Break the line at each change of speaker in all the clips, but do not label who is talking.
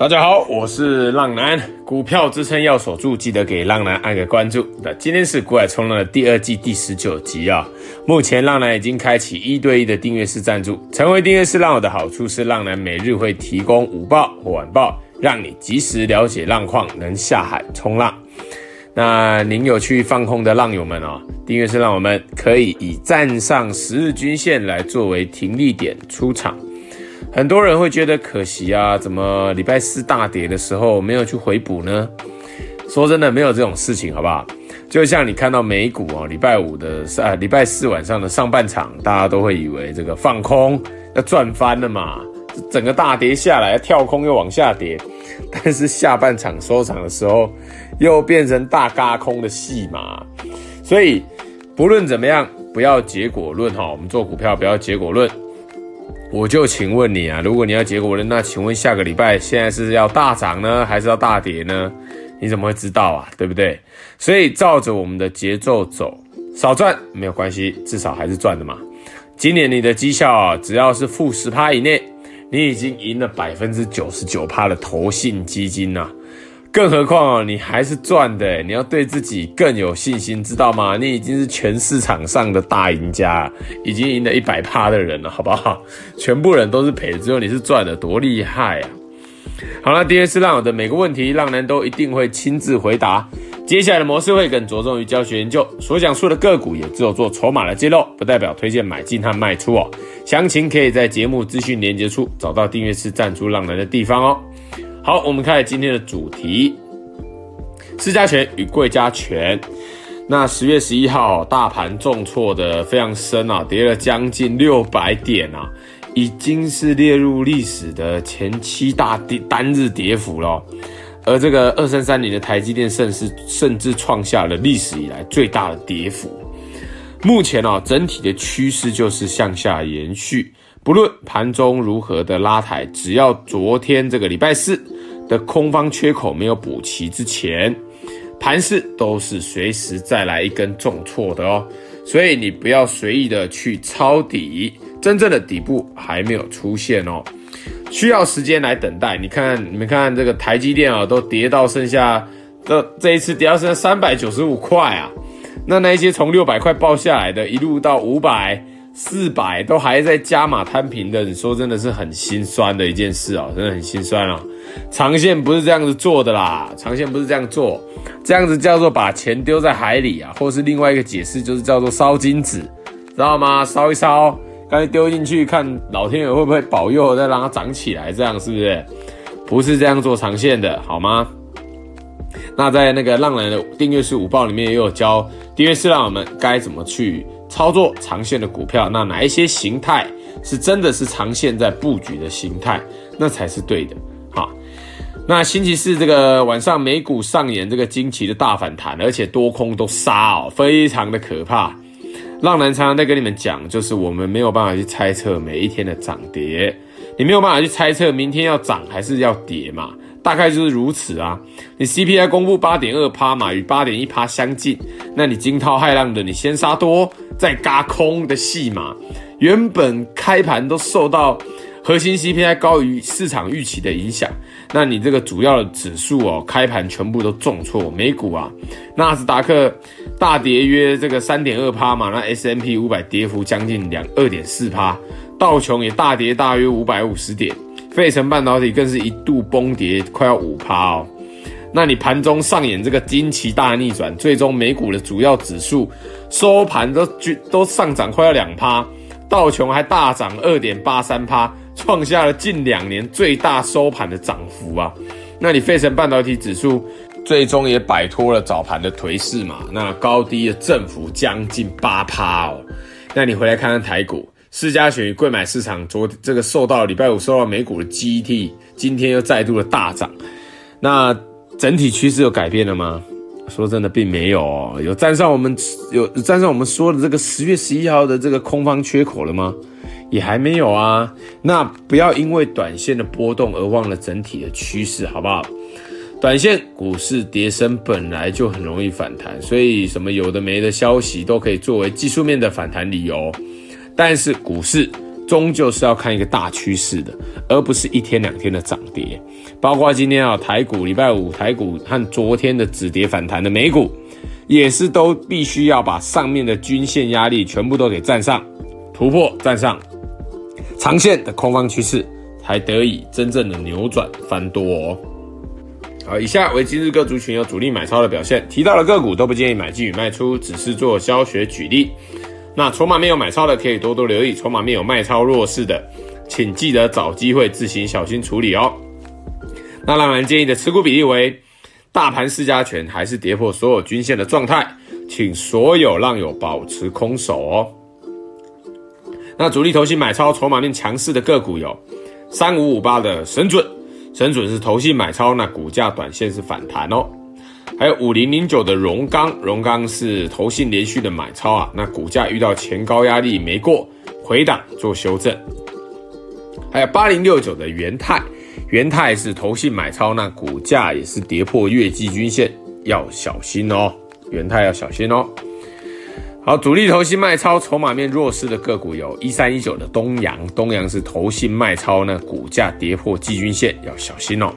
大家好，我是浪男，股票支撑要守住，记得给浪男按个关注。那今天是股海冲浪的第二季第十九集啊。目前浪男已经开启一对一的订阅式赞助，成为订阅式浪友的好处是，浪男每日会提供午报或晚报，让你及时了解浪况，能下海冲浪。那您有去放空的浪友们啊，订阅式浪友们可以以站上十日均线来作为停利点出场。很多人会觉得可惜啊，怎么礼拜四大跌的时候没有去回补呢？说真的，没有这种事情，好不好？就像你看到美股啊，礼拜五的啊，礼拜四晚上的上半场，大家都会以为这个放空要赚翻了嘛，整个大跌下来，跳空又往下跌，但是下半场收场的时候，又变成大嘎空的戏码。所以不论怎么样，不要结果论哈，我们做股票不要结果论。我就请问你啊，如果你要结果了，那请问下个礼拜现在是要大涨呢，还是要大跌呢？你怎么会知道啊？对不对？所以照着我们的节奏走，少赚没有关系，至少还是赚的嘛。今年你的绩效啊，只要是负十趴以内，你已经赢了百分之九十九趴的投信基金呐。更何况哦，你还是赚的，你要对自己更有信心，知道吗？你已经是全市场上的大赢家，已经赢了一百趴的人了，好不好？全部人都是赔的，只有你是赚的，多厉害啊！好了，订阅式浪友的每个问题，浪男都一定会亲自回答。接下来的模式会更着重于教学研究，所讲述的个股也只有做筹码的揭露，不代表推荐买进和卖出哦。详情可以在节目资讯连接处找到订阅式赞助浪男的地方哦。好，我们开始今天的主题：市加权与柜加权。那十月十一号，大盘重挫的非常深啊，跌了将近六百点啊，已经是列入历史的前七大跌单日跌幅了。而这个二三三零的台积电，甚至甚至创下了历史以来最大的跌幅。目前啊，整体的趋势就是向下延续。不论盘中如何的拉抬，只要昨天这个礼拜四的空方缺口没有补齐之前，盘势都是随时再来一根重挫的哦。所以你不要随意的去抄底，真正的底部还没有出现哦，需要时间来等待。你看，你们看这个台积电啊，都跌到剩下的这一次跌到剩下三百九十五块啊，那那些从六百块爆下来的，一路到五百。四百都还在加码摊平的，你说真的是很心酸的一件事哦，真的很心酸哦。长线不是这样子做的啦，长线不是这样做，这样子叫做把钱丢在海里啊，或是另外一个解释就是叫做烧金纸，知道吗？烧一烧，干脆丢进去，看老天爷会不会保佑，再让它长起来，这样是不是？不是这样做长线的，好吗？那在那个浪人的订阅式五报里面也有教订阅式浪友们该怎么去。操作长线的股票，那哪一些形态是真的是长线在布局的形态，那才是对的。好，那星期四这个晚上美股上演这个惊奇的大反弹，而且多空都杀哦，非常的可怕。浪男常常在跟你们讲，就是我们没有办法去猜测每一天的涨跌，你没有办法去猜测明天要涨还是要跌嘛。大概就是如此啊，你 CPI 公布八点二趴嘛，与八点一趴相近，那你惊涛骇浪的，你先杀多再嘎空的戏码，原本开盘都受到核心 CPI 高于市场预期的影响，那你这个主要的指数哦，开盘全部都重挫，美股啊，纳斯达克大跌约这个三点二趴嘛，那 S&P 五百跌幅将近两二点四趴，道琼也大跌大约五百五十点。费城半导体更是一度崩跌，快要五趴哦。那你盘中上演这个惊奇大逆转，最终美股的主要指数收盘都均都上涨快要两趴，道琼还大涨二点八三趴，创下了近两年最大收盘的涨幅啊。那你费城半导体指数最终也摆脱了早盘的颓势嘛，那高低的振幅将近八趴哦。那你回来看看台股。市加权与柜买市场，昨这个受到礼拜五受到美股的激励，今天又再度的大涨。那整体趋势有改变了吗？说真的，并没有哦。有站上我们有站上我们说的这个十月十一号的这个空方缺口了吗？也还没有啊。那不要因为短线的波动而忘了整体的趋势，好不好？短线股市跌升本来就很容易反弹，所以什么有的没的消息都可以作为技术面的反弹理由。但是股市终究是要看一个大趋势的，而不是一天两天的涨跌。包括今天啊，台股礼拜五台股和昨天的止跌反弹的美股，也是都必须要把上面的均线压力全部都给站上，突破站上，长线的空方趋势才得以真正的扭转翻多哦。好，以下为今日各族群有主力买超的表现，提到的个股都不建议买进与卖出，只是做教学举例。那筹码面有买超的，可以多多留意；筹码面有卖超弱势的，请记得找机会自行小心处理哦。那浪人建议的持股比例为：大盘四加权还是跌破所有均线的状态，请所有浪友保持空手哦。那主力投信买超筹码面强势的个股有三五五八的神准，神准是投信买超，那股价短线是反弹哦。还有五零零九的荣钢，荣钢是投信连续的买超啊，那股价遇到前高压力没过，回档做修正。还有八零六九的元泰，元泰是投信买超，那股价也是跌破月季均线，要小心哦，元泰要小心哦。好，主力投信卖超，筹码面弱势的个股有一三一九的东阳，东阳是投信卖超，那股价跌破季均线，要小心哦。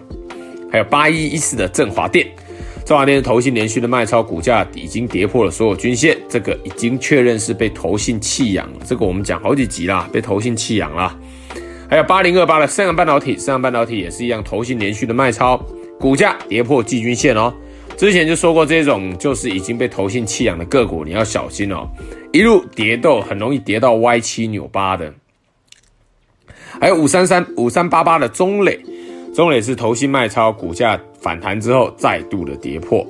还有八一一四的振华电。中华电是投信连续的卖超，股价已经跌破了所有均线，这个已经确认是被投信弃养了。这个我们讲好几集啦，被投信弃养了。还有八零二八的三阳半导体，三阳半导体也是一样，投信连续的卖超，股价跌破季均线哦。之前就说过，这种就是已经被投信弃养的个股，你要小心哦，一路跌斗很容易跌到歪七扭八的。还有五三三五三八八的中磊。中磊是投信卖超，股价反弹之后再度的跌破。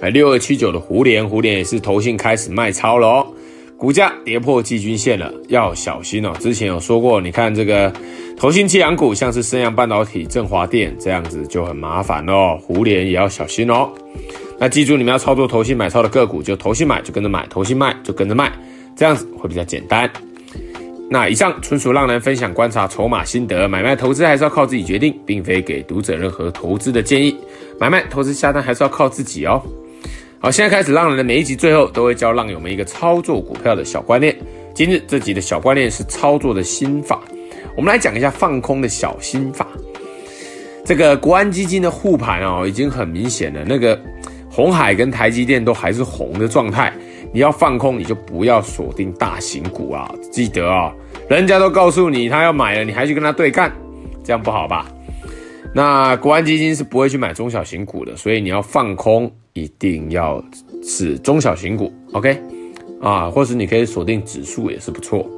哎，六二七九的胡连，胡连也是投信开始卖超了哦，股价跌破季均线了，要小心哦。之前有说过，你看这个投信弃养股，像是升阳半导体、振华电这样子就很麻烦哦，胡连也要小心哦。那记住，你们要操作投信买超的个股，就投信买就跟着买，投信卖就跟着卖，这样子会比较简单。那以上纯属浪人分享观察筹码心得，买卖投资还是要靠自己决定，并非给读者任何投资的建议。买卖投资下单还是要靠自己哦。好，现在开始，浪人的每一集最后都会教浪友们一个操作股票的小观念。今日这集的小观念是操作的心法，我们来讲一下放空的小心法。这个国安基金的护盘哦，已经很明显了，那个红海跟台积电都还是红的状态。你要放空，你就不要锁定大型股啊！记得啊、人家都告诉你他要买了，你还去跟他对干，这样不好吧？那国安基金是不会去买中小型股的，所以你要放空，一定要是中小型股，OK？啊，或是你可以锁定指数也是不错。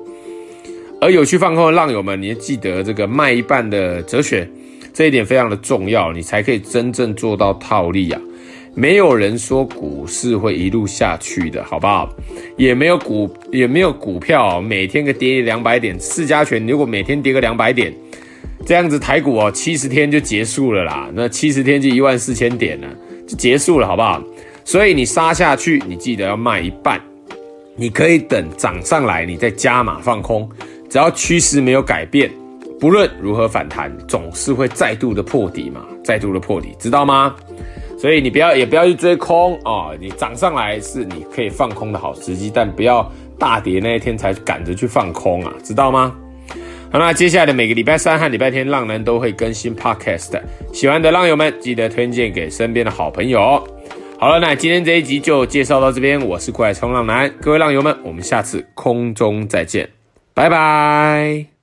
而有去放空的浪友们，你要记得这个卖一半的哲学，这一点非常的重要，你才可以真正做到套利啊。没有人说股市会一路下去的，好不好？也没有股，也没有股票每天个跌两百点，四加权如果每天跌个两百点，这样子台股哦，七十天就结束了啦。那七十天就一万四千点了，就结束了，好不好？所以你杀下去，你记得要卖一半，你可以等涨上来，你再加码放空。只要趋势没有改变，不论如何反弹，总是会再度的破底嘛，再度的破底，知道吗？所以你不要，也不要去追空啊、你涨上来是你可以放空的好时机，但不要大跌那一天才赶着去放空啊，知道吗？好，那接下来的每个礼拜三和礼拜天，浪男都会更新 Podcast，喜欢的浪友们记得推荐给身边的好朋友。好了，那今天这一集就介绍到这边，我是股海冲浪男，各位浪友们，我们下次空中再见，拜拜。